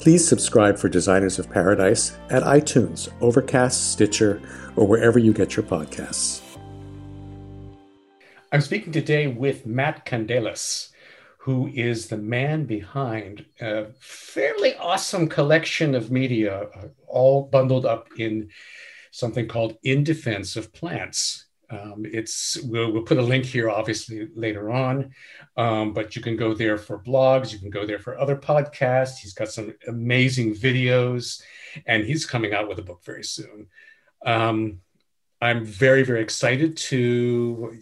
Please subscribe for Designers of Paradise at iTunes, Overcast, Stitcher, or wherever you get your podcasts. I'm speaking today with Matt Candeias, who is the man behind a fairly awesome collection of media, uh, all bundled up in something called In Defense of Plants. Um, it's we'll, we'll, put a link here, obviously later on, um, but you can go there for blogs. You can go there for other podcasts. He's got some amazing videos, and he's coming out with a book very soon. Um, I'm very very excited to.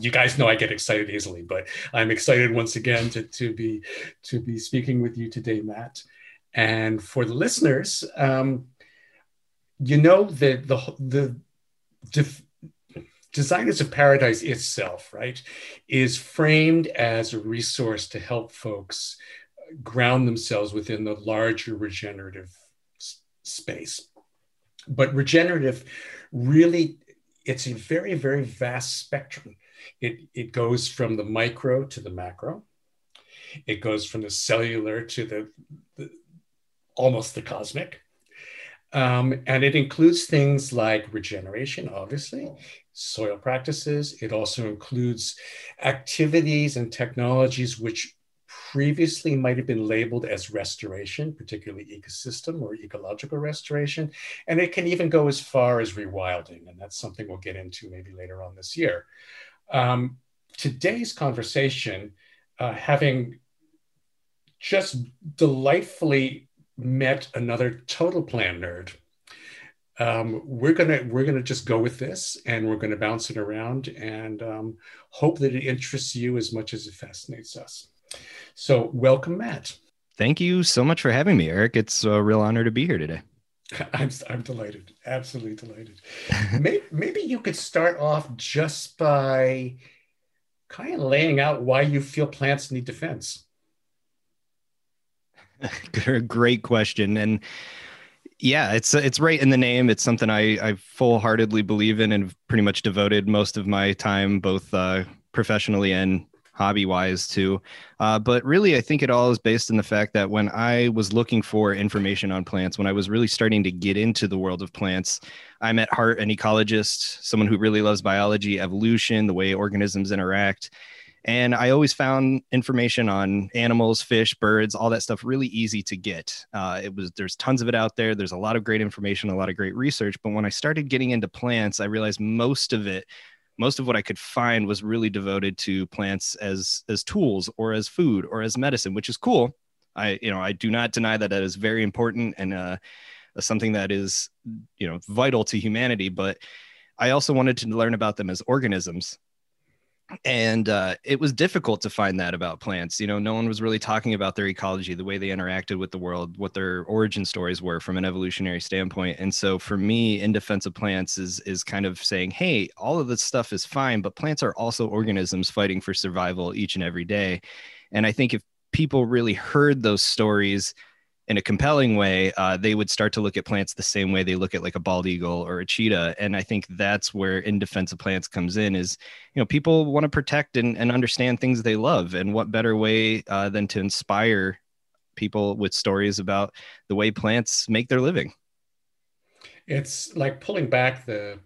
You guys know I get excited easily, but I'm excited once again to, to be to be speaking with you today, Matt. And for the listeners, um, you know the the the Designers of Paradise itself, right, is framed as a resource to help folks ground themselves within the larger regenerative space. But regenerative really, it's a very, very vast spectrum. It, it goes from the micro to the macro. It goes from the cellular to the, the almost the cosmic. Um, and it includes things like regeneration, obviously soil practices. It also includes activities and technologies which previously might have been labeled as restoration, particularly ecosystem or ecological restoration. And it can even go as far as rewilding. And that's something we'll get into maybe later on this year. Um, today's conversation, uh, having just delightfully met another total plan nerd. Um, we're gonna we're gonna just go with this and we're gonna bounce it around and um, hope that it interests you as much as it fascinates us. So welcome matt. Thank you so much for having me eric. It's a real honor to be here today. I'm, I'm delighted absolutely delighted. Maybe, maybe you could start off just by kind of laying out why you feel plants need defense great question and yeah, it's it's right in the name. It's something I I full heartedly believe in and pretty much devoted most of my time, both uh, professionally and hobby wise too. Uh, but really, I think it all is based in the fact that when I was looking for information on plants, when I was really starting to get into the world of plants, I'm at heart an ecologist, someone who really loves biology, evolution, the way organisms interact. And I always found information on animals, fish, birds, all that stuff really easy to get. Uh, it was there's tons of it out there. There's a lot of great information, a lot of great research. But when I started getting into plants, I realized most of it, most of what I could find was really devoted to plants as as tools or as food or as medicine, which is cool. I you know I do not deny that that is very important and uh, something that is you know vital to humanity. But I also wanted to learn about them as organisms and uh, it was difficult to find that about plants you know no one was really talking about their ecology the way they interacted with the world what their origin stories were from an evolutionary standpoint. And so for me in defense of plants is is kind of saying hey all of this stuff is fine but plants are also organisms fighting for survival each and every day. And i think if people really heard those stories in a compelling way, uh, they would start to look at plants the same way they look at like a bald eagle or a cheetah. And I think that's where in defense of plants comes in is, you know, people want to protect and, and understand things they love. And what better way uh, than to inspire people with stories about the way plants make their living? It's like pulling back the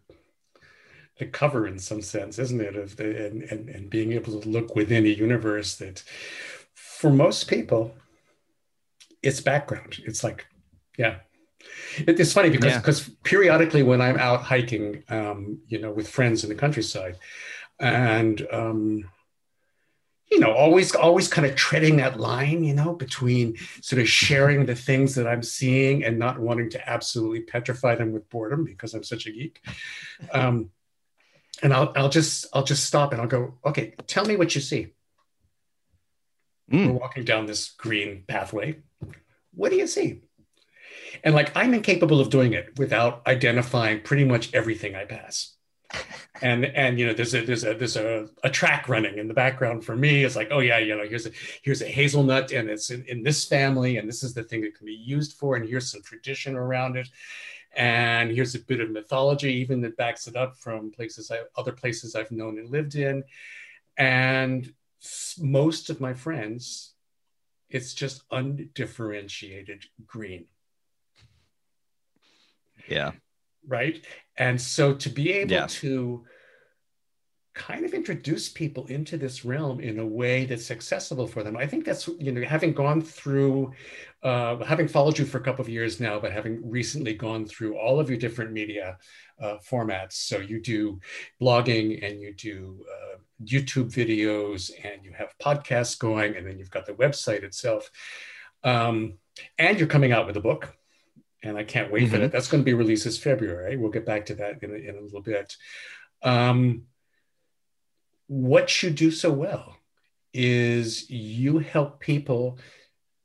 the cover in some sense, isn't it? Of the and, and, and being able to look within a universe that for most people it's background. It's like, yeah. It, it's funny because because yeah. periodically when I'm out hiking, um, you know, with friends in the countryside, and um, you know, always always kind of treading that line, you know, between sort of sharing the things that I'm seeing and not wanting to absolutely petrify them with boredom because I'm such a geek. Um, and I'll I'll just I'll just stop and I'll go, okay, tell me what you see. Mm. We're walking down this green pathway what do you see? And like I'm incapable of doing it without identifying pretty much everything I pass. and and you know there's a there's a there's a, a track running in the background for me it's like oh yeah you know here's a here's a hazelnut and it's in, in this family and this is the thing that can be used for and here's some tradition around it and here's a bit of mythology even that backs it up from places I, other places i've known and lived in and most of my friends it's just undifferentiated green. Yeah. Right. And so to be able yeah. to kind of introduce people into this realm in a way that's accessible for them. I think that's, you know, having gone through, uh, having followed you for a couple of years now, but having recently gone through all of your different media uh, formats. So you do blogging and you do uh, YouTube videos and you have podcasts going, and then you've got the website itself. Um, and you're coming out with a book. And I can't wait mm-hmm. for that. That's going to be released this February. We'll get back to that in a, in a little bit. Um, what you do so well is you help people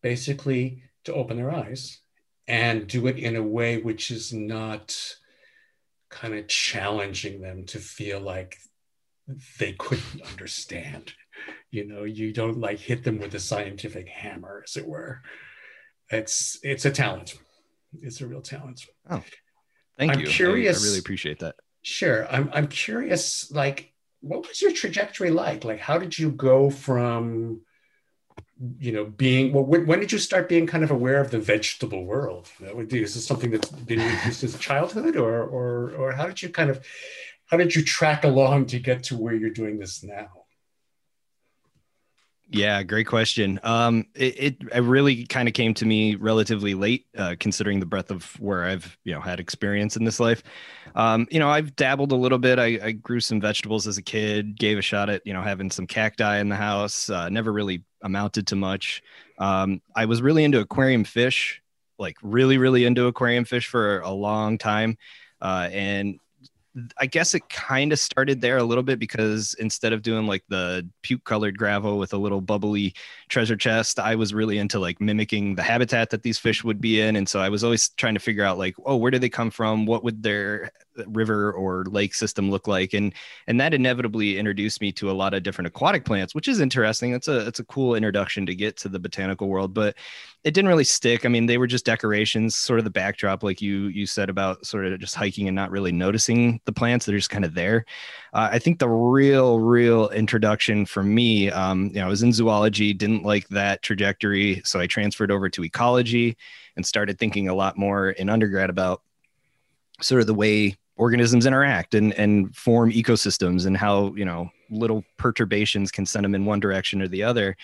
basically to open their eyes and do it in a way which is not kind of challenging them to feel like they couldn't understand. You know, you don't like hit them with a scientific hammer, as it were. It's it's a talent. It's a real talent. Oh, thank you. I'm you. Curious. I, I really appreciate that. Sure. I'm I'm curious, like what was your trajectory like? Like, how did you go from, you know, being, well, when, when did you start being kind of aware of the vegetable world? Is this something that's been used since childhood or, or, or how did you kind of, how did you track along to get to where you're doing this now? Yeah, great question. Um, it, it, really kind of came to me relatively late, uh, considering the breadth of where I've you know had experience in this life. Um, you know, I've dabbled a little bit. I, I, grew some vegetables as a kid. Gave a shot at you know having some cacti in the house. Uh, never really amounted to much. Um, I was really into aquarium fish, like really, really into aquarium fish for a long time, uh, and I guess it kind of started there a little bit because instead of doing like the puke colored gravel with a little bubbly treasure chest, I was really into like mimicking the habitat that these fish would be in. And so I was always trying to figure out like, oh, where do they come from? What would their river or lake system look like? And and that inevitably introduced me to a lot of different aquatic plants, which is interesting. It's a it's a cool introduction to get to the botanical world, but it didn't really stick. I mean, they were just decorations, sort of the backdrop, like you you said about sort of just hiking and not really noticing the plants. They're just kind of there. Uh, I think the real, real introduction for me, um, you know, I was in zoology, didn't like that trajectory, so I transferred over to ecology and started thinking a lot more in undergrad about sort of the way organisms interact and and form ecosystems and how you know little perturbations can send them in one direction or the other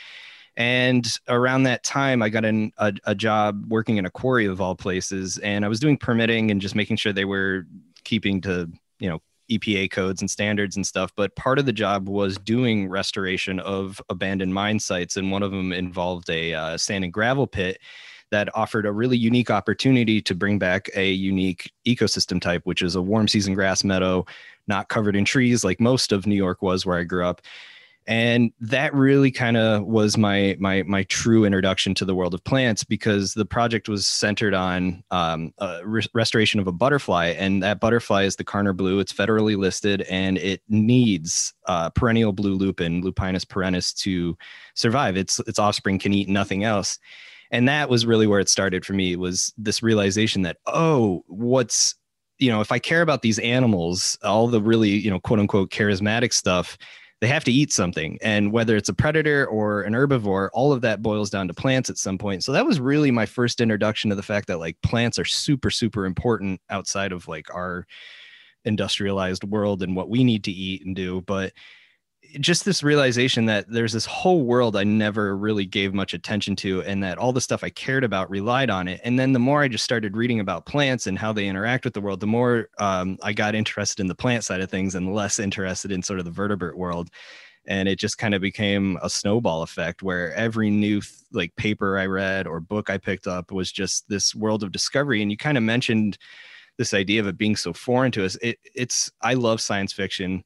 and around that time, I got in a, a job working in a quarry of all places, and I was doing permitting and just making sure they were keeping to you know EPA codes and standards and stuff. But part of the job was doing restoration of abandoned mine sites, and one of them involved a uh, sand and gravel pit that offered a really unique opportunity to bring back a unique ecosystem type, which is a warm season grass meadow, not covered in trees like most of New York was where I grew up. And that really kind of was my my my true introduction to the world of plants because the project was centered on um, re- restoration of a butterfly. And that butterfly is the Karner blue. It's federally listed and it needs uh, perennial blue lupin lupinus perennis to survive. Its its offspring can eat nothing else and that was really where it started for me was this realization that oh what's you know if i care about these animals all the really you know quote unquote charismatic stuff they have to eat something. And whether it's a predator or an herbivore all of that boils down to plants at some point. So that was really my first introduction to the fact that like plants are super super important outside of like our industrialized world and what we need to eat and do. But just this realization that there's this whole world I never really gave much attention to, and that all the stuff I cared about relied on it. And then the more I just started reading about plants and how they interact with the world, the more um, I got interested in the plant side of things and less interested in sort of the vertebrate world. And it just kind of became a snowball effect where every new like paper I read or book I picked up was just this world of discovery. And you kind of mentioned this idea of it being so foreign to us. It, it's I love science fiction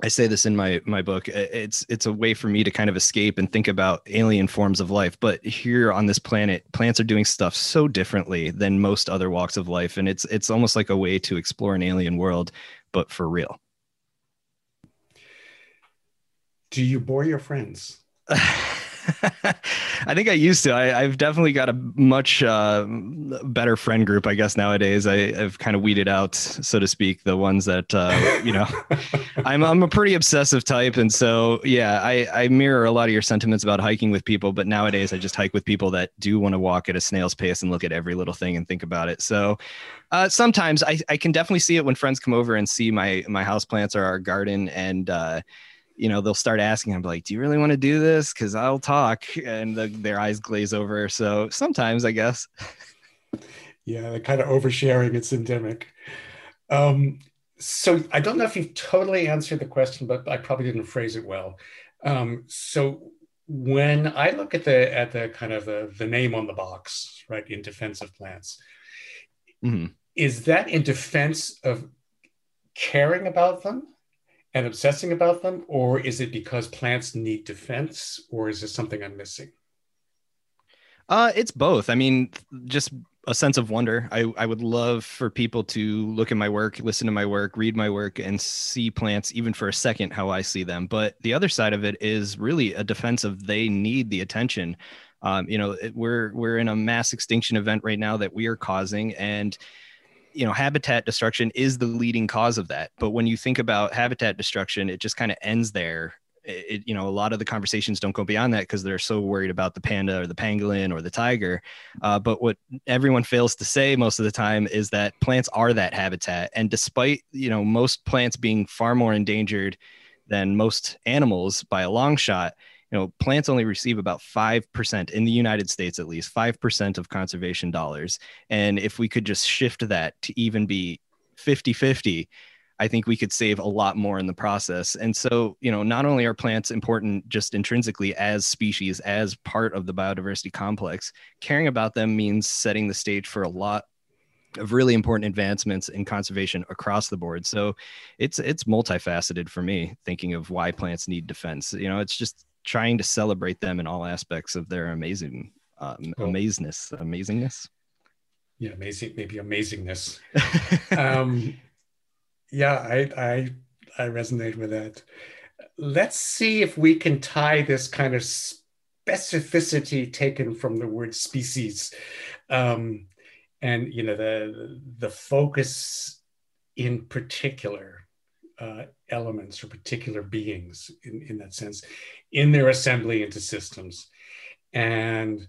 I say this in my my book. It's it's a way for me to kind of escape and think about alien forms of life. But here on this planet, plants are doing stuff so differently than most other walks of life, and it's it's almost like a way to explore an alien world, but for real. Do you bore your friends? I think I used to. I, have definitely got a much uh, better friend group, I guess nowadays. I, have kind of weeded out, so to speak, the ones that uh, you know. I'm I'm a pretty obsessive type, and so yeah, I I mirror a lot of your sentiments about hiking with people. But nowadays, I just hike with people that do want to walk at a snail's pace and look at every little thing and think about it. So. Uh, sometimes I, I can definitely see it when friends come over and see my my house plants or our garden and uh, you know they'll start asking i'm like do you really want to do this? Because i'll talk and the, their eyes glaze over. So sometimes i guess. Yeah they're kind of oversharing it's endemic. Um, so i don't know if you've totally answered the question but i probably didn't phrase it well. Um, so when i look at the at the kind of the, the name on the box right in defense of plants mm-hmm. is that in defense of caring about them and obsessing about them, or is it because plants need defense, or is there something I'm missing? Uh, it's both. I mean, just a sense of wonder. I, I would love for people to look at my work, listen to my work, read my work, and see plants even for a second how I see them. But the other side of it is really a defense of they need the attention. Um, you know, it, we're we're in a mass extinction event right now that we are causing, and you know habitat destruction is the leading cause of that. But when you think about habitat destruction it just kind of ends there. It, you know a lot of the conversations don't go beyond that because they're so worried about the panda or the pangolin or the tiger. Uh, but what everyone fails to say most of the time is that plants are that habitat. And despite you know most plants being far more endangered than most animals by a long shot you know plants only receive about 5% in the united states at least 5% of conservation dollars and if we could just shift that to even be 50-50 i think we could save a lot more in the process and so you know not only are plants important just intrinsically as species as part of the biodiversity complex caring about them means setting the stage for a lot of really important advancements in conservation across the board. So it's it's multifaceted for me thinking of why plants need defense. You know, it's just trying to celebrate them in all aspects of their amazing uh, oh. amazingness amazingness? Yeah amazing maybe amazingness. Um yeah i i i resonate with that. Let's see if we can tie this kind of specificity taken from the word species. Um and you know the the focus in particular uh, elements or particular beings in, in that sense in their assembly into systems and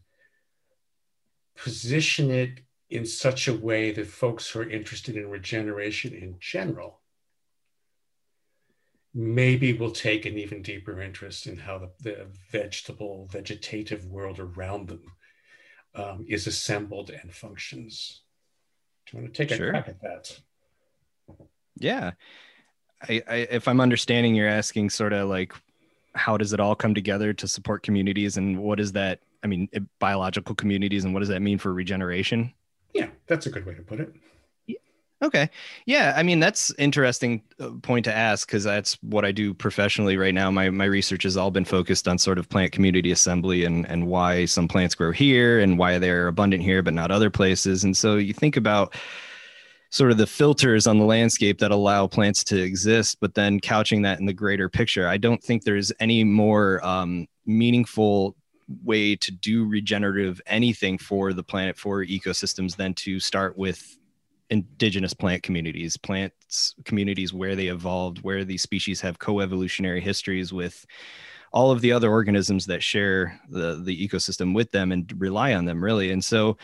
position it in such a way that folks who are interested in regeneration in general maybe will take an even deeper interest in how the, the vegetable vegetative world around them um, is assembled and functions. Do you want to take a sure. crack at that? Yeah I, I, if I'm understanding, you're asking sort of like, how does it all come together to support communities, and what is that? I mean, biological communities, and what does that mean for regeneration? Yeah, that's a good way to put it. Okay. Yeah. I mean, that's interesting uh, point to ask because that's what I do professionally right now. My, my research has all been focused on sort of plant community assembly and, and why some plants grow here and why they're abundant here, but not other places. And so you think about sort of the filters on the landscape that allow plants to exist, but then couching that in the greater picture. I don't think there's any more um, meaningful way to do regenerative anything for the planet for ecosystems than to start with indigenous plant communities plants communities where they evolved where these species have co-evolutionary histories with all of the other organisms that share the the ecosystem with them and rely on them really and so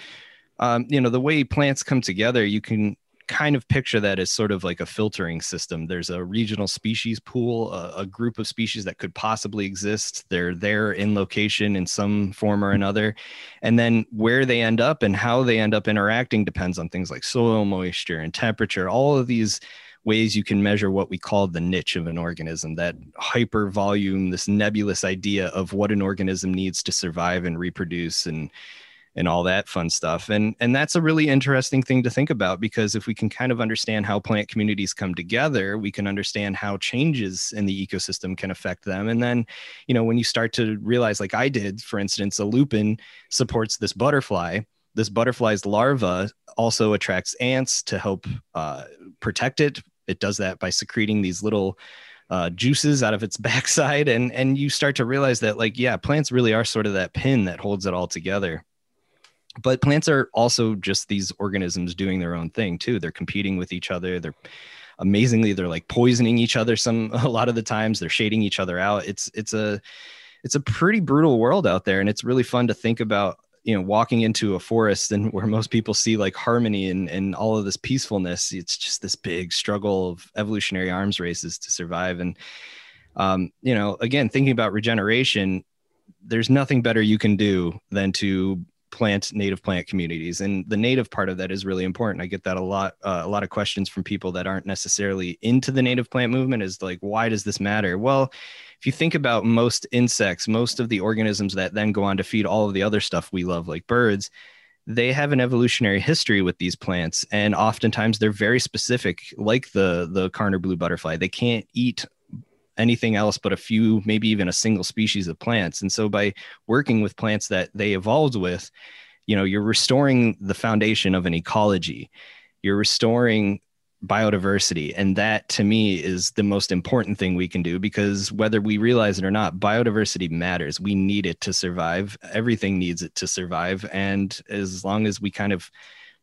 um, you know the way plants come together you can kind of picture that as sort of like a filtering system. There's a regional species pool, a, a, group of species that could possibly exist. They're there in location in some form or another. And then where they end up and how they end up interacting depends on things like soil moisture and temperature, all of these ways you can measure what we call the niche of an organism that hyper volume this nebulous idea of what an organism needs to survive and reproduce and and all that fun stuff. And and that's a really interesting thing to think about because if we can kind of understand how plant communities come together, we can understand how changes in the ecosystem can affect them. And then, you know, when you start to realize, like I did, for instance, a lupin supports this butterfly. This butterfly's larva also attracts ants to help uh, protect it. It does that by secreting these little uh, juices out of its backside, and and you start to realize that, like, yeah, plants really are sort of that pin that holds it all together but plants are also just these organisms doing their own thing too. They're competing with each other. They're amazingly they're like poisoning each other some a lot of the times. They're shading each other out. It's it's a it's a pretty brutal world out there and it's really fun to think about you know walking into a forest and where most people see like harmony and, and all of this peacefulness. It's just this big struggle of evolutionary arms races to survive. And um, you know again thinking about regeneration there's nothing better you can do than to plant native plant communities. And the native part of that is really important. I get that a lot uh, a lot of questions from people that aren't necessarily into the native plant movement is like why does this matter? Well if you think about most insects most of the organisms that then go on to feed all of the other stuff we love like birds they have an evolutionary history with these plants. And oftentimes they're very specific like the the Karner blue butterfly. They can't eat anything else but a few, maybe even a single species of plants. And so by working with plants that they evolved with, you know, you're restoring the foundation of an ecology. You're restoring biodiversity. And that to me is the most important thing we can do because whether we realize it or not, biodiversity matters. We need it to survive. Everything needs it to survive. And as long as we kind of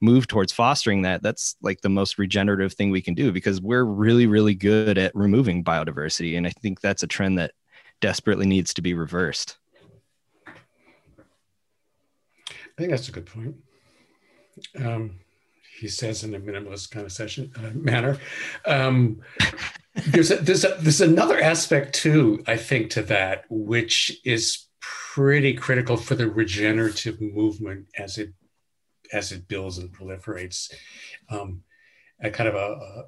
move towards fostering that, that's like the most regenerative thing we can do because we're really, really good at removing biodiversity. And I think that's a trend that desperately needs to be reversed. I think that's a good point. Um, he says in a minimalist kind of session uh, manner. Um, there's a, there's a, there's another aspect too, I think, to that which is pretty critical for the regenerative movement as it as it builds and proliferates um, at kind of a,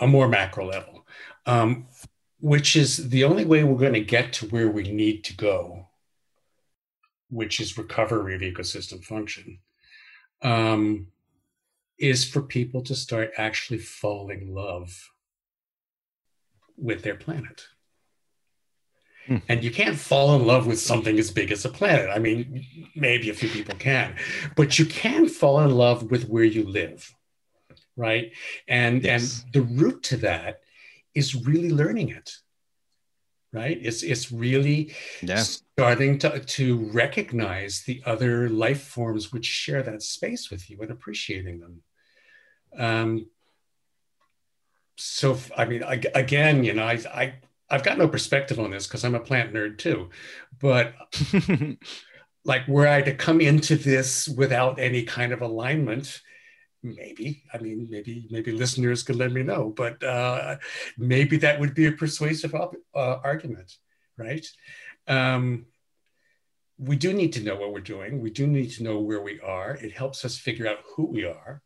a, more macro level, um, which is the only way we're going to get to where we need to go, which is recovery of ecosystem function, um, is for people to start actually falling in love with their planet. Hmm. And you can't fall in love with something as big as a planet. I mean, maybe a few people can, but you can fall in love with where you live, right? And yes. and the root to that is really learning it, right? It's it's really yeah. starting to to recognize the other life forms which share that space with you and appreciating them. Um, so I mean, I, again, you know, I, I I've got no perspective on this because I'm a plant nerd too, but like were I to come into this without any kind of alignment, maybe I mean maybe maybe listeners could let me know, but uh, maybe that would be a persuasive op- uh, argument, right? Um, we do need to know what we're doing. We do need to know where we are. It helps us figure out who we are.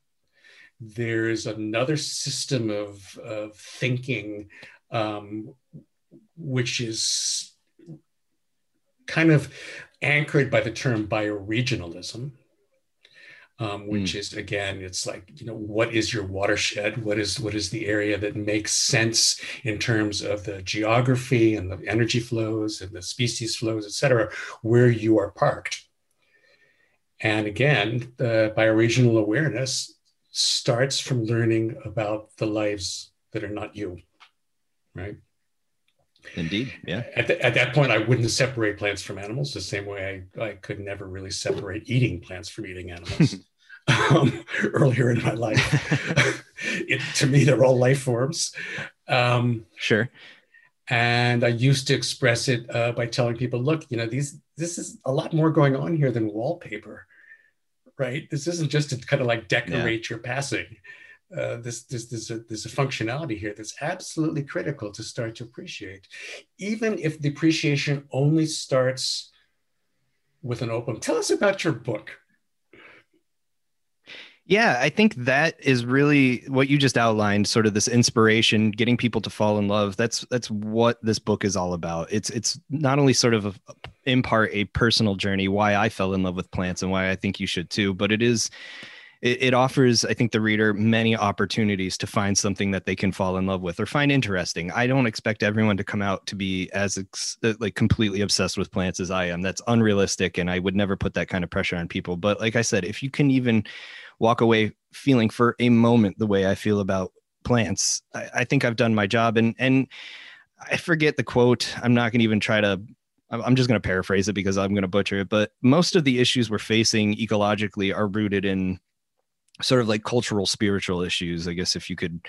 There's another system of, of thinking um, which is kind of anchored by the term bioregionalism, um, which mm. is again, it's like you know, what is your watershed? What is what is the area that makes sense in terms of the geography and the energy flows and the species flows, et cetera, where you are parked. And again, the bioregional awareness starts from learning about the lives that are not you, right? Indeed. Yeah. At, the, at that point, I wouldn't separate plants from animals the same way I, I could never really separate eating plants from eating animals. um, earlier in my life, it, to me, they're all life forms. Um, sure. And I used to express it uh, by telling people, look, you know, these this is a lot more going on here than wallpaper, right? This isn't just to kind of like decorate yeah. your passing. Uh, this, this, there's, a, there's a functionality here that's absolutely critical to start to appreciate, even if the appreciation only starts with an open. Tell us about your book. Yeah, I think that is really what you just outlined, sort of this inspiration, getting people to fall in love. That's that's what this book is all about. It's it's not only sort of a, in part a personal journey why I fell in love with plants and why I think you should too, but it is it, it offers, I think, the reader many opportunities to find something that they can fall in love with or find interesting. I don't expect everyone to come out to be as ex- uh, like completely obsessed with plants as I am. That's unrealistic, and I would never put that kind of pressure on people. But like I said, if you can even walk away feeling for a moment the way I feel about plants, I, I think I've done my job. And and I forget the quote. I'm not going to even try to I'm just going to paraphrase it because I'm going to butcher it, but most of the issues we're facing ecologically are rooted in sort of like cultural spiritual issues i guess if you could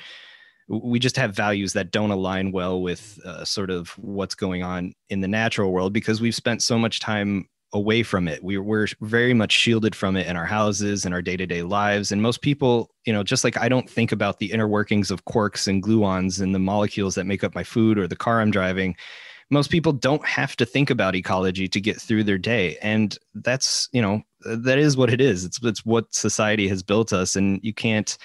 we just have values that don't align well with uh, sort of what's going on in the natural world because we've spent so much time away from it. We, we're very much shielded from it in our houses and our day-to-day lives and most people you know just like i don't think about the inner workings of quarks and gluons and the molecules that make up my food or the car i'm driving most people don't have to think about ecology to get through their day and that's you know that is what it is it's it's what society has built us and you can't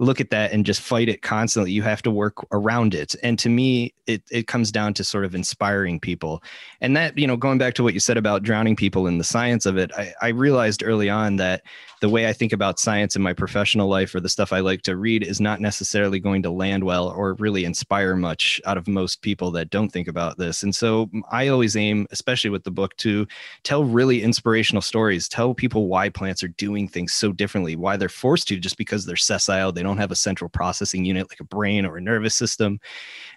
look at that and just fight it constantly. You have to work around it. And to me, it, it comes down to sort of inspiring people. And that, you know, going back to what you said about drowning people in the science of it, I, I realized early on that the way I think about science in my professional life or the stuff I like to read is not necessarily going to land well or really inspire much out of most people that don't think about this. And so mm, I always aim, especially with the book, to tell really inspirational stories, tell people why plants are doing things so differently, why they're forced to just because they're sessile, they don't have a central processing unit like a brain or a nervous system.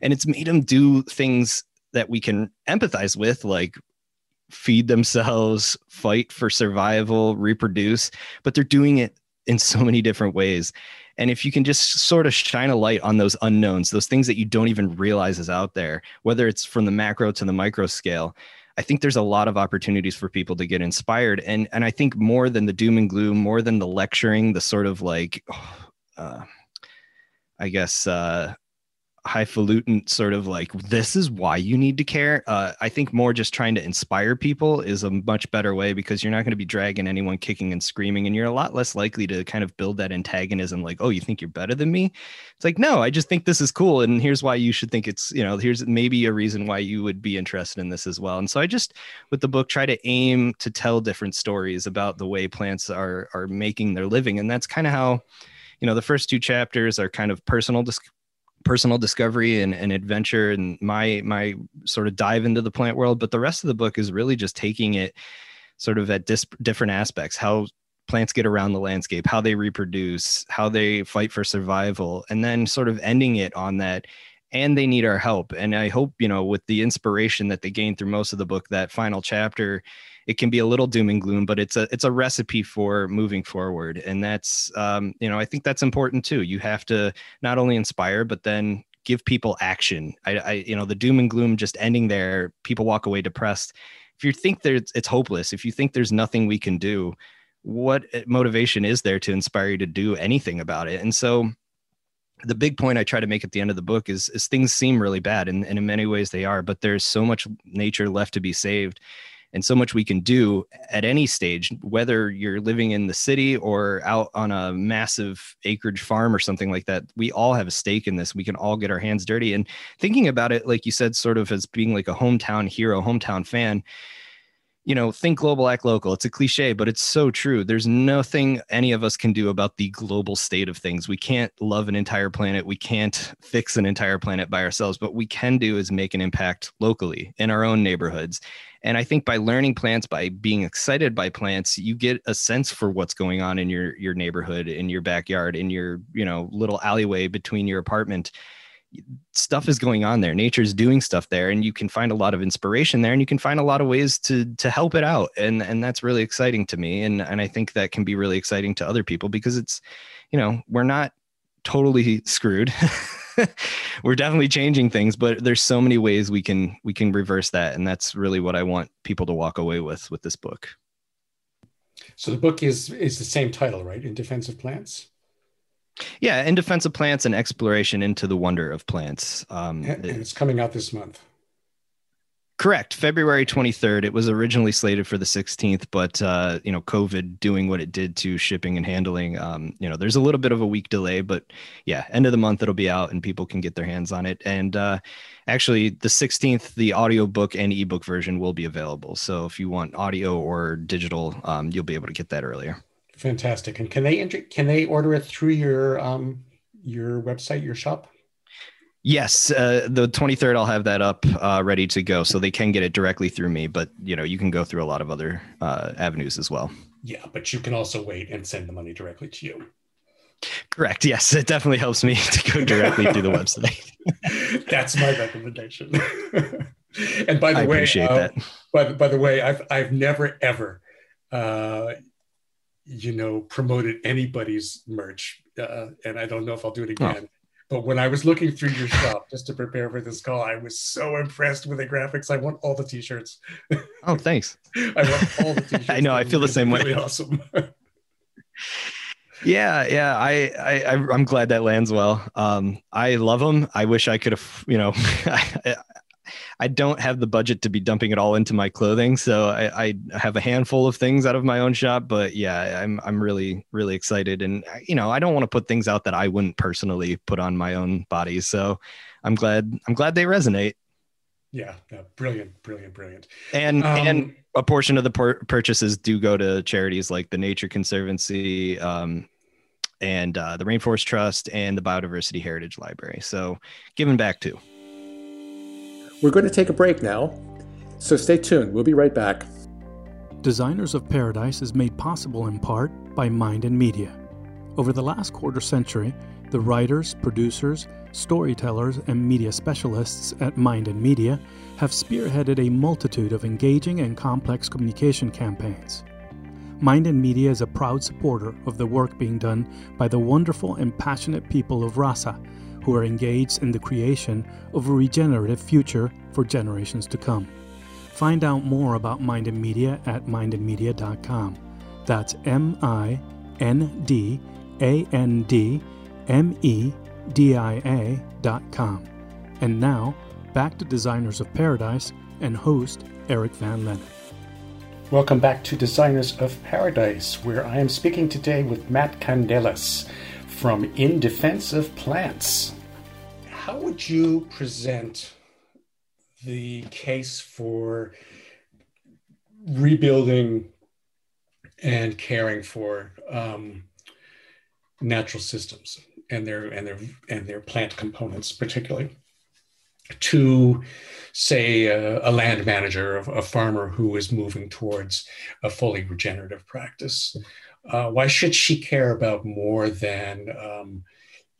And it's made them do things that we can empathize with, like feed themselves, fight for survival, reproduce, but they're doing it in so many different ways. And if you can just sort of shine a light on those unknowns, those things that you don't even realize is out there, whether it's from the macro to the micro scale, I think there's a lot of opportunities for people to get inspired. And and I think more than the doom and gloom, more than the lecturing, the sort of like uh, I guess uh, highfalutin sort of like this is why you need to care. Uh, i think more just trying to inspire people is a much better way because you're not going to be dragging anyone kicking and screaming and you're a lot less likely to kind of build that antagonism like oh you think you're better than me? It's like no i just think this is cool and here's why you should think it's you know here's maybe a reason why you would be interested in this as well. And so i just with the book try to aim to tell different stories about the way plants are are making their living and that's kind of how you know the first two chapters are kind of personal personal discovery and, and adventure and my my sort of dive into the plant world but the rest of the book is really just taking it sort of at dis- different aspects how plants get around the landscape how they reproduce how they fight for survival and then sort of ending it on that and they need our help. And i hope you know with the inspiration that they gain through most of the book that final chapter it can be a little doom and gloom, but it's a it's a recipe for moving forward, and that's um, you know I think that's important too. You have to not only inspire, but then give people action. I, I you know the doom and gloom just ending there, people walk away depressed. If you think there's it's hopeless, if you think there's nothing we can do, what eh, motivation is there to inspire you to do anything about it? And so the big point I try to make at the end of the book is, is things seem really bad and, and in many ways they are, but there's so much nature left to be saved and so much we can do at any stage, whether you're living in the city or out on a massive acreage farm or something like that. We all have a stake in this. We can all get our hands dirty. And thinking about it, like you said, sort of as being like a hometown hero, hometown fan, you know, think global, act local. It's a cliche, but it's so true. There's nothing any of us can do about the global state of things. We can't love an entire planet. We can't fix an entire planet by ourselves. But we can do is make an impact locally in our own neighborhoods. And I think by learning plants, by being excited by plants, you get a sense for what's going on in your your neighborhood, in your backyard, in your you know little alleyway between your apartment stuff is going on there. Nature's doing stuff there and you can find a lot of inspiration there and you can find a lot of ways to to help it out. And and that's really exciting to me and and i think that can be really exciting to other people because it's you know we're not totally screwed. We're definitely changing things but there's so many ways we can we can reverse that and that's really what i want people to walk away with with this book. So the book is is the same title right? In defense of plants yeah in defense of plants and exploration into the wonder of plants um, and it's coming out this month Correct. February 23rd. It was originally slated for the 16th, but uh, you know, COVID doing what it did to shipping and handling, um, you know, there's a little bit of a week delay, but yeah, end of the month it'll be out and people can get their hands on it. And uh, actually, the 16th, the audiobook and ebook version will be available. So if you want audio or digital, um, you'll be able to get that earlier. Fantastic. And can they enter, can they order it through your um, your website, your shop? Yes, uh, the 23rd, I'll have that up uh, ready to go, so they can get it directly through me. But you know, you can go through a lot of other uh, avenues as well. Yeah, but you can also wait and send the money directly to you. Correct. Yes, it definitely helps me to go directly through the website. That's my recommendation. and by the I way, appreciate uh, that. By, by the way, I've I've never ever, uh, you know, promoted anybody's merch, uh, and I don't know if I'll do it again. Oh but when I was looking through your shop just to prepare for this call, I was so impressed with the graphics. I want all the t-shirts. Oh, thanks. I want all the t-shirts. I know. I feel the same really way. Awesome. yeah, yeah. I, I, I'm glad that lands well. Um, I love them. I wish I could have, you know, I, I don't have the budget to be dumping it all into my clothing, so I, I, have a handful of things out of my own shop. But yeah, I'm I'm really really excited, and you know I don't want to put things out that I wouldn't personally put on my own body. So I'm glad I'm glad they resonate. Yeah, yeah brilliant, brilliant, brilliant. And um, and a portion of the purchases do go to charities like the Nature Conservancy. Um, and uh, the Rainforest Trust and the Biodiversity Heritage Library. So, giving back too. We're going to take a break now, so stay tuned. We'll be right back. Designers of Paradise is made possible in part by Mind and Media. Over the last quarter century, the writers, producers, storytellers, and media specialists at Mind and Media have spearheaded a multitude of engaging and complex communication campaigns. Mind and Media is a proud supporter of the work being done by the wonderful and passionate people of Rasa who are engaged in the creation of a regenerative future for generations to come. Find out more about Mind and Media at mindandmedia.com. That's M I N D A N D M E D I A.com. And now, back to Designers of Paradise and host Eric Van Lennep. Welcome back to Designers of Paradise, where I am speaking today with Matt Candeias from In Defense of Plants. How would you present the case for rebuilding and caring for um, natural systems and their and their and their plant components, particularly to say a, a land manager, a farmer who is moving towards a fully regenerative practice. Uh, why should she care about more than um,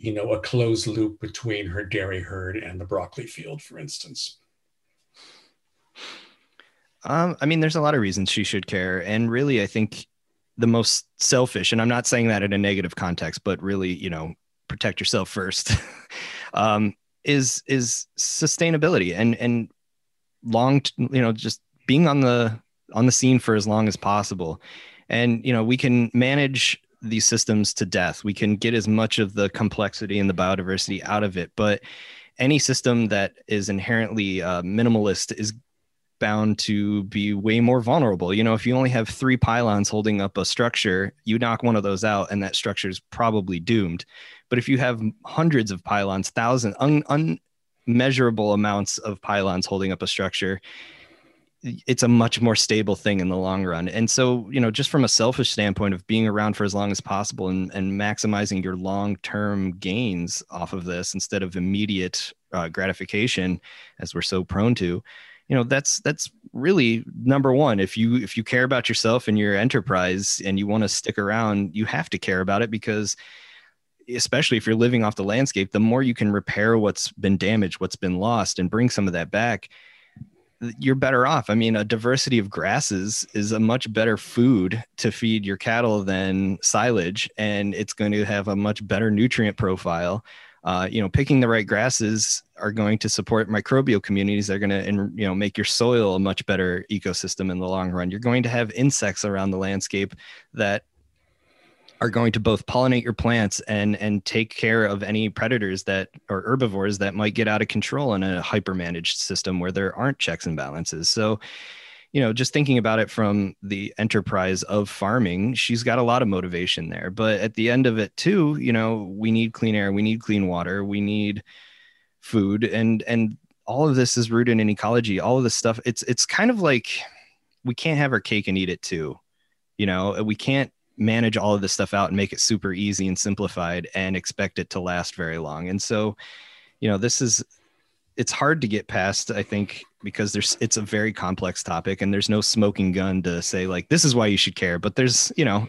you know, a closed loop between her dairy herd and the broccoli field, for instance? Um, I mean, there's a lot of reasons she should care. And really, I think the most selfish, and I'm not saying that in a negative context, but really, you know, protect yourself first, um, is is sustainability and and long, you know, just being on the on the scene for as long as possible. And you know, we can manage these systems to death. We can get as much of the complexity and the biodiversity out of it, but any system that is inherently uh, minimalist is bound to be way more vulnerable. You know, if you only have three pylons holding up a structure, you knock one of those out, and that structure is probably doomed. But if you have hundreds of pylons, thousands, un- unmeasurable amounts of pylons holding up a structure, it's a much more stable thing in the long run. And so, you know, just from a selfish standpoint of being around for as long as possible and, and maximizing your long term gains off of this instead of immediate uh, gratification, as we're so prone to, you know, that's that's really number one. If you if you care about yourself and your enterprise and you want to stick around, you have to care about it because especially if you're living off the landscape, the more you can repair what's been damaged, what's been lost, and bring some of that back, you're better off. I mean, a diversity of grasses is a much better food to feed your cattle than silage, and it's going to have a much better nutrient profile. Uh, you know, picking the right grasses are going to support microbial communities. They're going to, you know, make your soil a much better ecosystem in the long run. You're going to have insects around the landscape that are going to both pollinate your plants and and take care of any predators that or herbivores that might get out of control in a hyper managed system where there aren't checks and balances. So you know just thinking about it from the enterprise of farming she's got a lot of motivation there. But at the end of it too you know we need clean air we need clean water we need food and and all of this is rooted in ecology. All of this stuff it's it's kind of like we can't have our cake and eat it too. You know we can't manage all of this stuff out and make it super easy and simplified and expect it to last very long. And so, you know, this is it's hard to get past, I think, because there's it's a very complex topic and there's no smoking gun to say like this is why you should care. But there's, you know,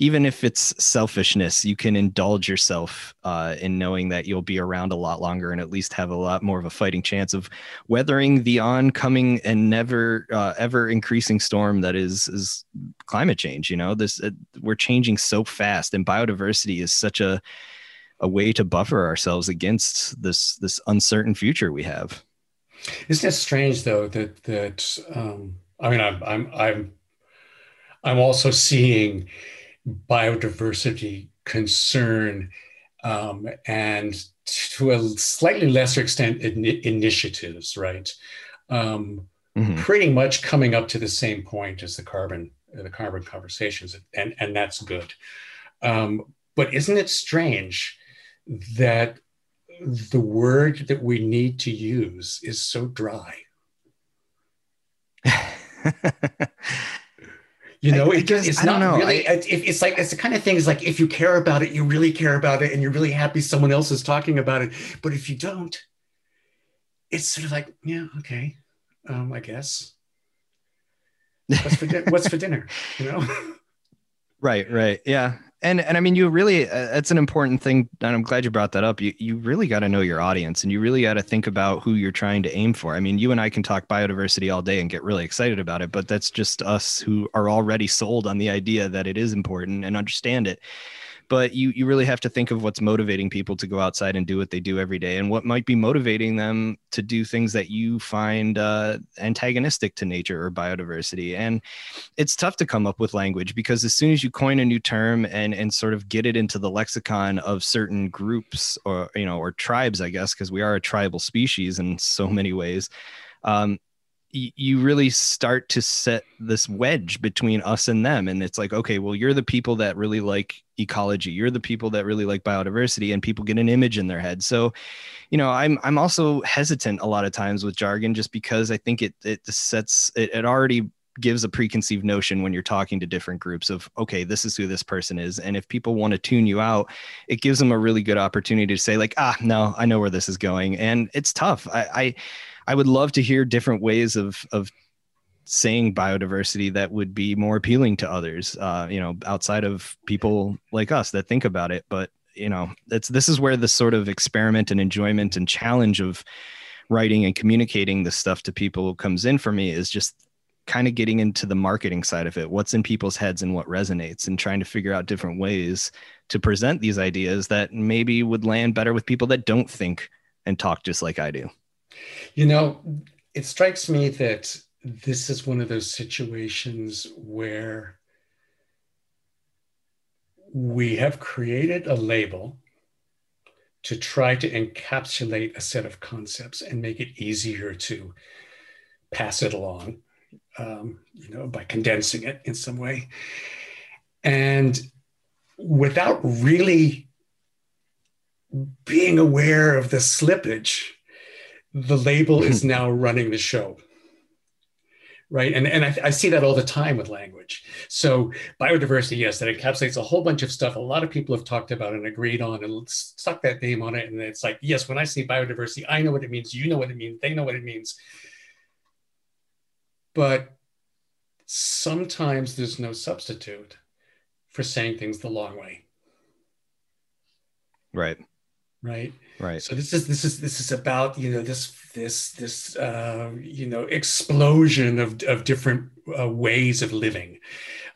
even if it's selfishness, you can indulge yourself uh, in knowing that you'll be around a lot longer and at least have a lot more of a fighting chance of weathering the oncoming and never uh, ever increasing storm that is is climate change. You know, this uh, we're changing so fast, and biodiversity is such a a way to buffer ourselves against this this uncertain future we have. Isn't it strange though that that um, I mean I'm I'm I'm I'm also seeing biodiversity concern um, and to a slightly lesser extent in, initiatives right? Um, mm-hmm. pretty much coming up to the same point as the carbon the carbon conversations and and that's good. Um, but isn't it strange that the word that we need to use is so dry You know, I, it, guess, it's not know. really. I, it's like it's the kind of thing. Is like if you care about it, you really care about it, and you're really happy someone else is talking about it. But if you don't, it's sort of like, yeah, okay, um, I guess. What's for, di- what's for dinner? You know. Right. Right. Yeah and and I mean, you really uh, that's an important thing, and I'm glad you brought that up. You you really got to know your audience, and you really got to think about who you're trying to aim for. I mean, you and I can talk biodiversity all day and get really excited about it, but that's just us who are already sold on the idea that it is important and understand it but you you really have to think of what's motivating people to go outside and do what they do every day and what might be motivating them to do things that you find uh, antagonistic to nature or biodiversity. And it's tough to come up with language because as soon as you coin a new term and and sort of get it into the lexicon of certain groups or you know or tribes i guess because we are a tribal species in so many ways um, you really start to set this wedge between us and them. And it's like okay well you're the people that really like ecology. You're the people that really like biodiversity and people get an image in their head. So you know i'm i'm also hesitant a lot of times with jargon just because i think it it sets it, it already gives a preconceived notion when you're talking to different groups of okay this is who this person is. And if people want to tune you out it gives them a really good opportunity to say like ah no i know where this is going. And it's tough. I i I would love to hear different ways of of saying biodiversity that would be more appealing to others. Uh, you know, outside of people like us that think about it. But you know, it's this is where the sort of experiment and enjoyment and challenge of writing and communicating this stuff to people comes in for me is just kind of getting into the marketing side of it what's in people's heads and what resonates and trying to figure out different ways to present these ideas that maybe would land better with people that don't think and talk just like I do. You know, it strikes me that this is one of those situations where we have created a label to try to encapsulate a set of concepts and make it easier to pass it along, um, you know, by condensing it in some way. And without really being aware of the slippage the label is now running the show. Right? And, and I, I, see that all the time with language. So biodiversity yes that encapsulates a whole bunch of stuff a lot of people have talked about and agreed on and stuck that name on it. And it's like yes when i say biodiversity i know what it means you know what it means they know what it means. But sometimes there's no substitute for saying things the long way. Right. Right. Right. So this is this is this is about you know this this this uh, you know explosion of of different uh, ways of living,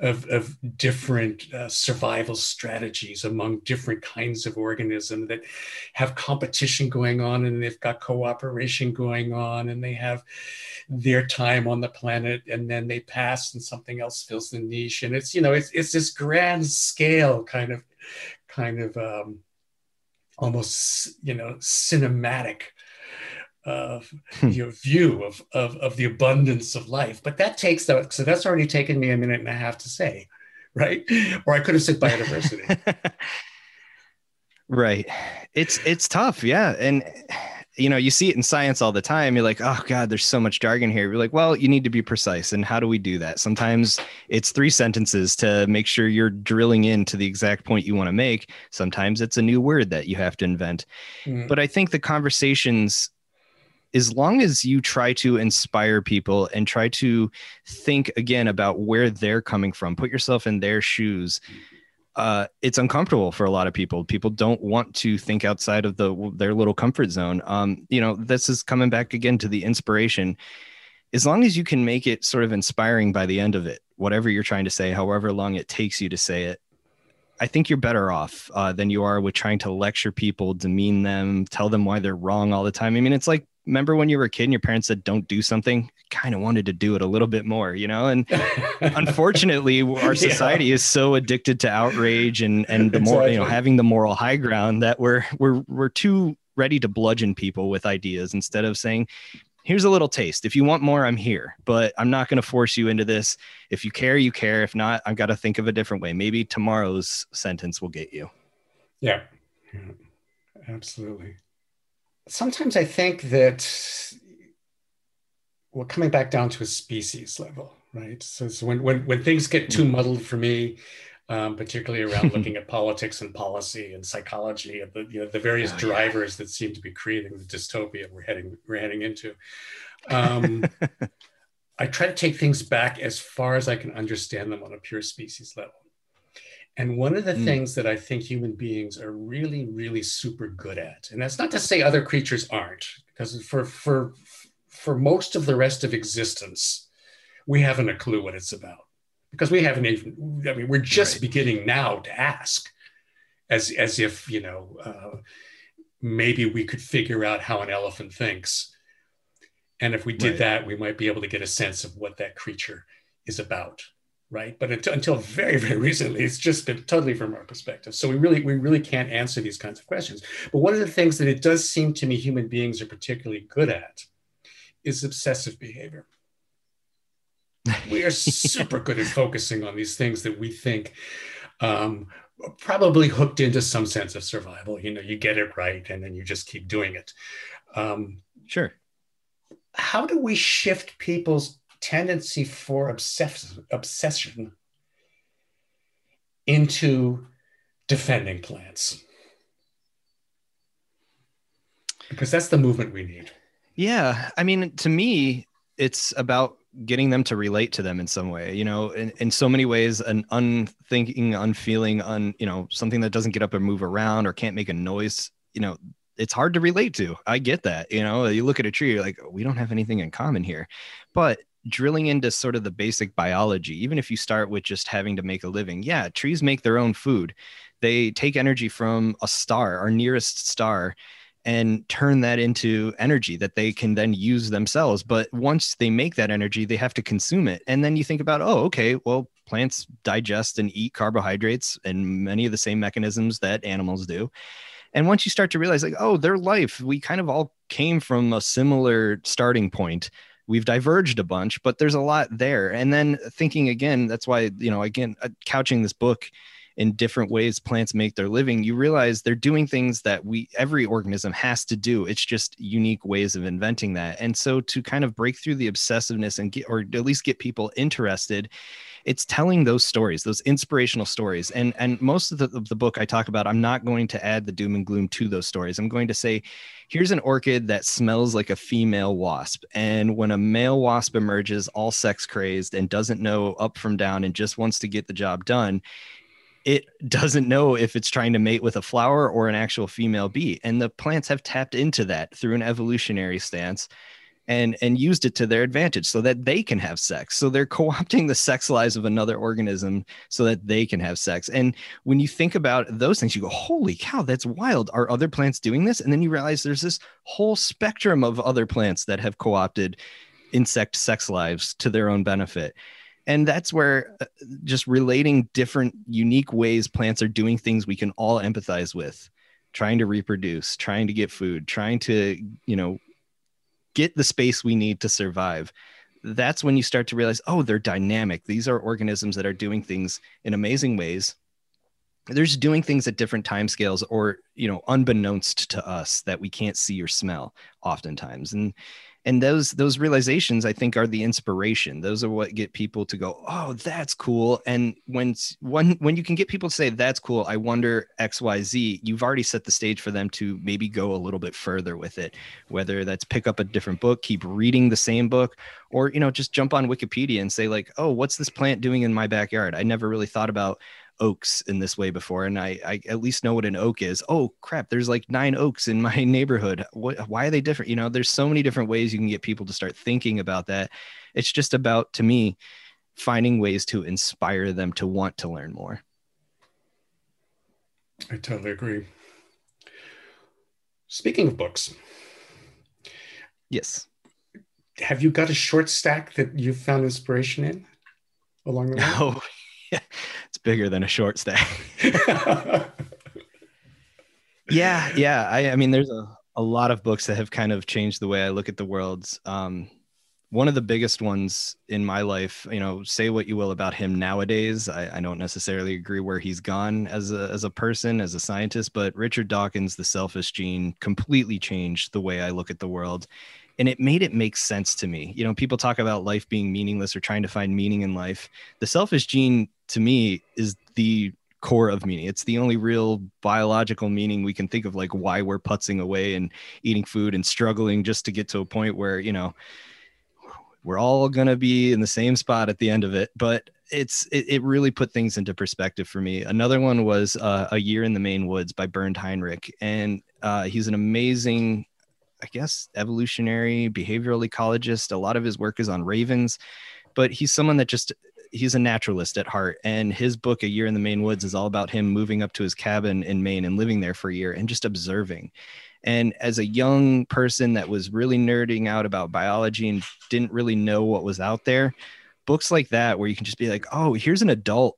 of of different uh, survival strategies among different kinds of organism that have competition going on and they've got cooperation going on and they have their time on the planet and then they pass and something else fills the niche and it's you know it's it's this grand scale kind of kind of um, almost you know cinematic of hmm. your view of, of of the abundance of life. But that takes that so that's already taken me a minute and a half to say right? Or i could have said biodiversity. Right. It's it's tough. Yeah. And you know, you see it in science all the time. You're like, oh God, there's so much jargon here. You're like, well, you need to be precise. And how do we do that? Sometimes it's three sentences to make sure you're drilling into the exact point you want to make. Sometimes it's a new word that you have to invent. Mm-hmm. But I think the conversations, as long as you try to inspire people and try to think again about where they're coming from, put yourself in their shoes. Mm-hmm uh, it's uncomfortable for a lot of people. People don't want to think outside of the their little comfort zone. Um, you know, this is coming back again to the inspiration. As long as you can make it sort of inspiring by the end of it, whatever you're trying to say, however long it takes you to say it, I think you're better off uh, than you are with trying to lecture people, demean them, tell them why they're wrong all the time. I mean, it's like remember when you were a kid and your parents said don't do something. Kind of wanted to do it a little bit more you know and unfortunately our society yeah. is so addicted to outrage and and the more exactly. you know having the moral high ground that we're we're we're too ready to bludgeon people with ideas instead of saying here's a little taste. If you want more i'm here but i'm not going to force you into this. If you care you care. If not i've got to think of a different way. Maybe tomorrow's sentence will get you. Yeah, yeah. absolutely sometimes I think that we're coming back down to a species level, right? So, so when, when, when things get too muddled for me, um, particularly around looking at politics and policy and psychology of the, you know, the various oh, drivers yeah. that seem to be creating the dystopia we're heading, we're heading into. Um, I try to take things back as far as I can understand them on a pure species level. And one of the mm. things that I think human beings are really, really super good at, and that's not to say other creatures aren't, because for for for most of the rest of existence, we haven't a clue what it's about. Because we haven't even, I mean, we're just right. beginning now to ask, as as if, you know, uh, maybe we could figure out how an elephant thinks. And if we did right. that, we might be able to get a sense of what that creature is about right? But until very, very recently, it's just been totally from our perspective. So we really, we really can't answer these kinds of questions. But one of the things that it does seem to me human beings are particularly good at is obsessive behavior. We are super good at focusing on these things that we think um, probably hooked into some sense of survival. You know, you get it right, and then you just keep doing it. Um, sure. How do we shift people's tendency for obsess- obsession into defending plants. Because that's the movement we need. Yeah. I mean, to me, it's about getting them to relate to them in some way you know in, in so many ways an unthinking unfeeling un you know something that doesn't get up and move around or can't make a noise you know it's hard to relate to i get that you know you look at a tree you're like we don't have anything in common here but drilling into sort of the basic biology, even if you start with just having to make a living, yeah, trees make their own food. They take energy from a star, our nearest star, and turn that into energy that they can then use themselves. But once they make that energy, they have to consume it. And then you think about, oh, okay, well, plants digest and eat carbohydrates and many of the same mechanisms that animals do. And once you start to realize, like, oh, their life, we kind of all came from a similar starting point we've diverged a bunch but there's a lot there. And then thinking again that's why you know again uh, couching this book in different ways plants make their living you realize they're doing things that we every organism has to do. It's just unique ways of inventing that. And so to kind of break through the obsessiveness and get or at least get people interested it's telling those stories those inspirational stories. And and most of the, of the book i talk about i'm not going to add the doom and gloom to those stories. I'm going to say here's an orchid that smells like a female wasp. And when a male wasp emerges all sex crazed and doesn't know up from down and just wants to get the job done it doesn't know if it's trying to mate with a flower or an actual female bee. And the plants have tapped into that through an evolutionary stance and and used it to their advantage so that they can have sex. So they're co-opting the sex lives of another organism so that they can have sex. And when you think about those things you go holy cow that's wild. Are other plants doing this? And then you realize there's this whole spectrum of other plants that have co-opted insect sex lives to their own benefit and that's where uh, just relating different unique ways plants are doing things we can all empathize with. Trying to reproduce trying to get food trying to you know get the space we need to survive. That's when you start to realize oh they're dynamic. These are organisms that are doing things in amazing ways. They're just doing things at different time scales or you know unbeknownst to us that we can't see or smell oftentimes. And and those those realizations i think are the inspiration. Those are what get people to go oh that's cool. And when when when you can get people to say that's cool. I wonder xyz you've already set the stage for them to maybe go a little bit further with it. Whether that's pick up a different book keep reading the same book or you know just jump on wikipedia and say like oh what's this plant doing in my backyard? I never really thought about oaks in this way before and I, I at least know what an oak is. Oh crap there's like nine oaks in my neighborhood. What, why are they different? You know there's so many different ways you can get people to start thinking about that. It's just about to me finding ways to inspire them to want to learn more. I totally agree. Speaking of books yes. have you got a short stack that you found inspiration in along the way? Oh it's bigger than a short stack. yeah, yeah. I, I mean, there's a, a lot of books that have kind of changed the way I look at the world. Um, one of the biggest ones in my life, you know, say what you will about him nowadays. I, I, don't necessarily agree where he's gone as a as a person, as a scientist, but Richard Dawkins, The Selfish Gene, completely changed the way I look at the world and it made it make sense to me. You know, people talk about life being meaningless or trying to find meaning in life. The selfish gene to me is the core of meaning. It's the only real biological meaning we can think of, like why we're putzing away and eating food and struggling just to get to a point where, you know, we're all going to be in the same spot at the end of it. But it's it, it really put things into perspective for me. Another one was uh, A Year in the Maine Woods by Bernd Heinrich. And uh, he's an amazing I guess, evolutionary behavioral ecologist. A lot of his work is on ravens, but he's someone that just he's a naturalist at heart. And his book, A Year in the Maine Woods, is all about him moving up to his cabin in Maine and living there for a year and just observing. And as a young person that was really nerding out about biology and didn't really know what was out there, books like that, where you can just be like, oh, here's an adult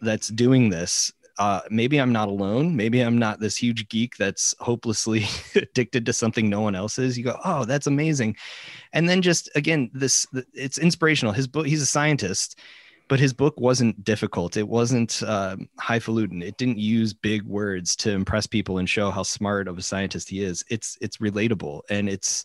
that's doing this uh, maybe I'm not alone. Maybe I'm not this huge geek that's hopelessly addicted to something no one else is. You go, oh, that's amazing. And then just again, this it's inspirational. His book, he's a scientist, but his book wasn't difficult. It wasn't uh, highfalutin. It didn't use big words to impress people and show how smart of a scientist he is. It's it's relatable and it's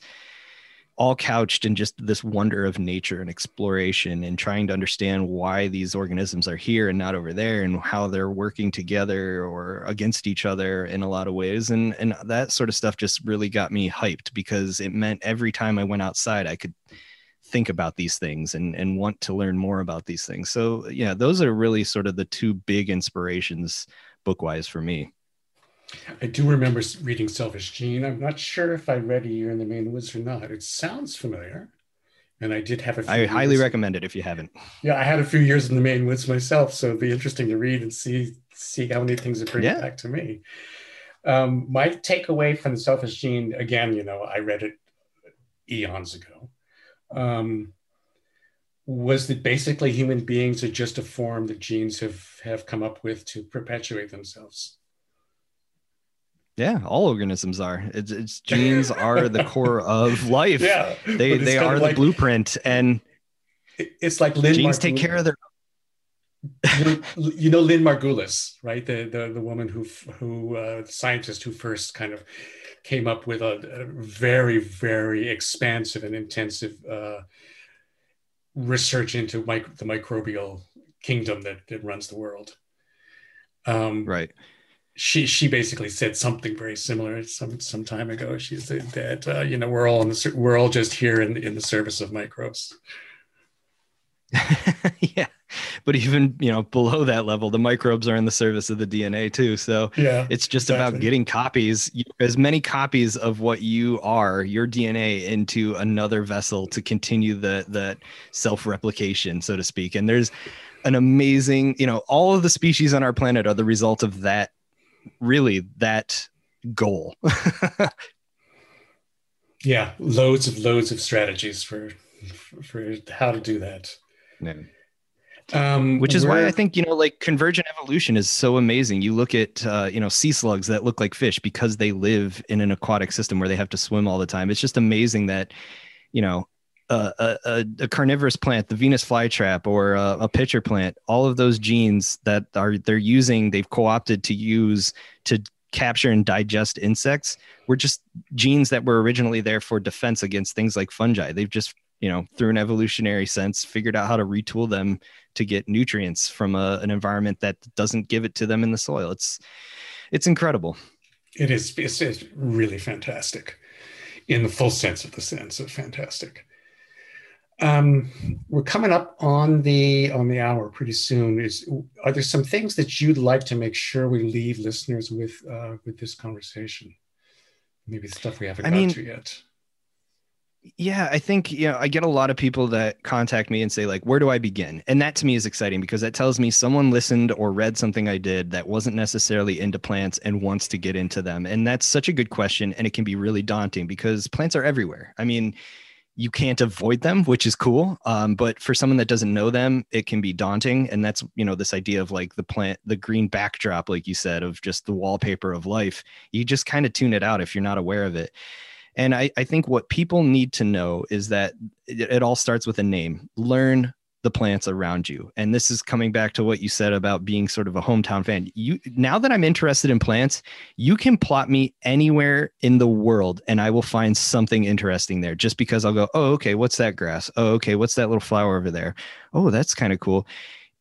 all couched in just this wonder of nature and exploration and trying to understand why these organisms are here and not over there and how they're working together or against each other in a lot of ways. And and that sort of stuff just really got me hyped because it meant every time I went outside I could think about these things and and want to learn more about these things. So yeah those are really sort of the two big inspirations bookwise for me I do remember reading Selfish Gene. I'm not sure if I read A Year in the Maine Woods or not. It sounds familiar. And I did have a I highly years. recommend it if you haven't. Yeah, I had a few years in the Maine Woods myself, so it'd be interesting to read and see see how many things it brings yeah. back to me. Um, my takeaway from the Selfish Gene, again, you know, I read it eons ago, um, was that basically human beings are just a form that genes have have come up with to perpetuate themselves. Yeah, all organisms are. It's, it's genes are the core of life. Yeah, they they are like, the blueprint, and it's like Lynn genes take care of their. you know Lynn Margulis, right? The the the woman who who uh, scientist who first kind of came up with a, a very very expansive and intensive uh, research into mic- the microbial kingdom that, that runs the world. Um, right she she basically said something very similar some some time ago. She said that uh, you know we're all in the, we're all just here in in the service of microbes. yeah, but even you know below that level the microbes are in the service of the dna too so yeah it's just exactly. about getting copies as many copies of what you are your dna into another vessel to continue the the self-replication so to speak and there's an amazing you know all of the species on our planet are the result of that really that goal yeah loads of loads of strategies for for how to do that yeah. Um, Which is why I think you know, like convergent evolution is so amazing. You look at uh, you know sea slugs that look like fish because they live in an aquatic system where they have to swim all the time. It's just amazing that you know a, a, a, carnivorous plant, the Venus flytrap, or a, a pitcher plant, all of those genes that are they're using, they've co-opted to use to capture and digest insects were just genes that were originally there for defense against things like fungi. They've just you know through an evolutionary sense figured out how to retool them to get nutrients from a, an environment that doesn't give it to them in the soil. It's it's incredible. It is it's, it's really fantastic. In the full sense of the sense of fantastic um, we're coming up on the on the hour pretty soon is are there some things that you'd like to make sure we leave listeners with uh, with this conversation maybe stuff we haven't I got mean, to yet yeah, I think you know I get a lot of people that contact me and say like, "Where do I begin?" And that to me is exciting because that tells me someone listened or read something I did that wasn't necessarily into plants and wants to get into them. And that's such a good question, and it can be really daunting because plants are everywhere. I mean, you can't avoid them, which is cool. Um, but for someone that doesn't know them, it can be daunting. And that's you know this idea of like the plant, the green backdrop, like you said, of just the wallpaper of life. You just kind of tune it out if you're not aware of it. And I, I think what people need to know is that it, it all starts with a name. Learn the plants around you. And this is coming back to what you said about being sort of a hometown fan. You now that I'm interested in plants, you can plot me anywhere in the world and I will find something interesting there just because I'll go, "Oh, okay, what's that grass? Oh, okay, what's that little flower over there? Oh, that's kind of cool."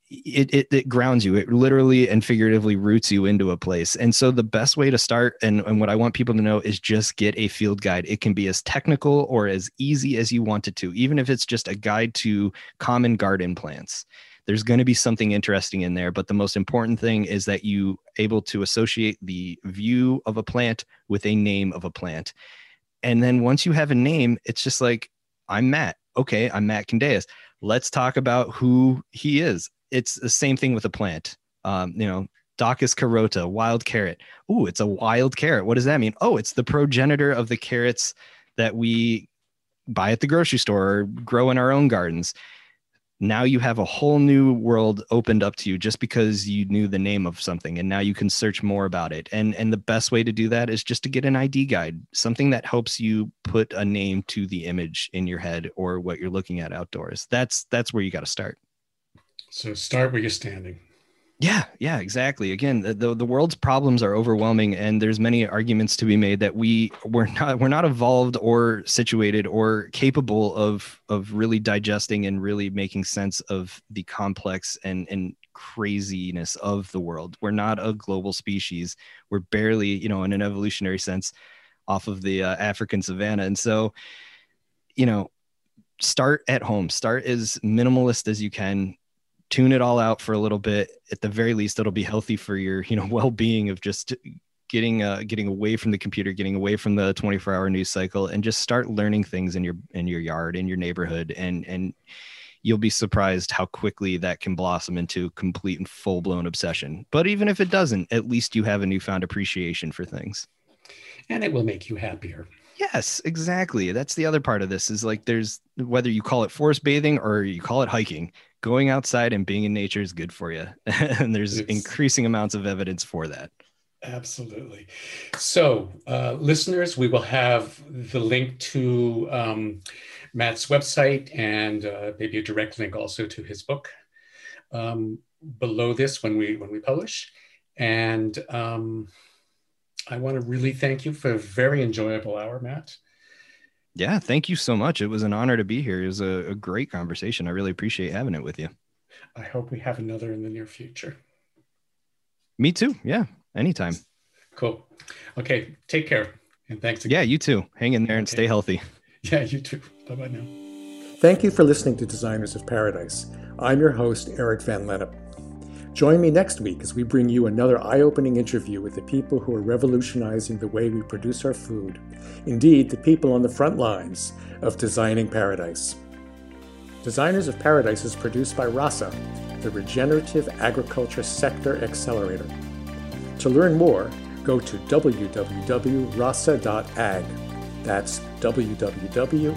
It, it, it grounds you. It literally and figuratively roots you into a place. And so the best way to start and, and what i want people to know is just get a field guide. It can be as technical or as easy as you want it to even if it's just a guide to common garden plants. There's going to be something interesting in there but the most important thing is that you able to associate the view of a plant with a name of a plant. And then once you have a name it's just like i'm matt. Okay i'm matt candeias. Let's talk about who he is it's the same thing with a plant. Um, you know, Daucus carota, wild carrot. Oh, it's a wild carrot. What does that mean? Oh, it's the progenitor of the carrots that we buy at the grocery store or grow in our own gardens. Now you have a whole new world opened up to you just because you knew the name of something and now you can search more about it. And and the best way to do that is just to get an ID guide, something that helps you put a name to the image in your head or what you're looking at outdoors. That's that's where you got to start. So start where you're standing. Yeah, yeah, exactly. Again, the, the, the world's problems are overwhelming, and there's many arguments to be made that we we're not we're not evolved or situated or capable of of really digesting and really making sense of the complex and and craziness of the world. We're not a global species. We're barely, you know, in an evolutionary sense, off of the uh, African savannah, and so, you know, start at home. Start as minimalist as you can tune it all out for a little bit. At the very least it'll be healthy for your you know well-being of just getting uh getting away from the computer getting away from the 24 hour news cycle and just start learning things in your in your yard in your neighborhood. And and you'll be surprised how quickly that can blossom into complete and full-blown obsession. But even if it doesn't at least you have a newfound appreciation for things. And it will make you happier. Yes exactly. That's the other part of this is like there's whether you call it forest bathing or you call it hiking going outside and being in nature is good for you. and there's it's, increasing amounts of evidence for that. Absolutely. So, uh, listeners, we will have the link to um, Matt's website and uh, maybe a direct link also to his book um, below this when we when we publish. And um, I want to really thank you for a very enjoyable hour, Matt. Yeah, thank you so much. It was an honor to be here. It was a, a great conversation. I really appreciate having it with you. I hope we have another in the near future. Me too. Yeah, anytime. Cool. Okay, take care. And thanks again. Yeah, you too. Hang in there and stay healthy. Yeah, you too. Bye bye now. Thank you for listening to Designers of Paradise. I'm your host, Eric Van Lennep. Join me next week as we bring you another eye opening interview with the people who are revolutionizing the way we produce our food. Indeed, the people on the front lines of designing paradise. Designers of Paradise is produced by RASA, the Regenerative Agriculture Sector Accelerator. To learn more, go to www.rasa.ag. That's www.rasa.ag.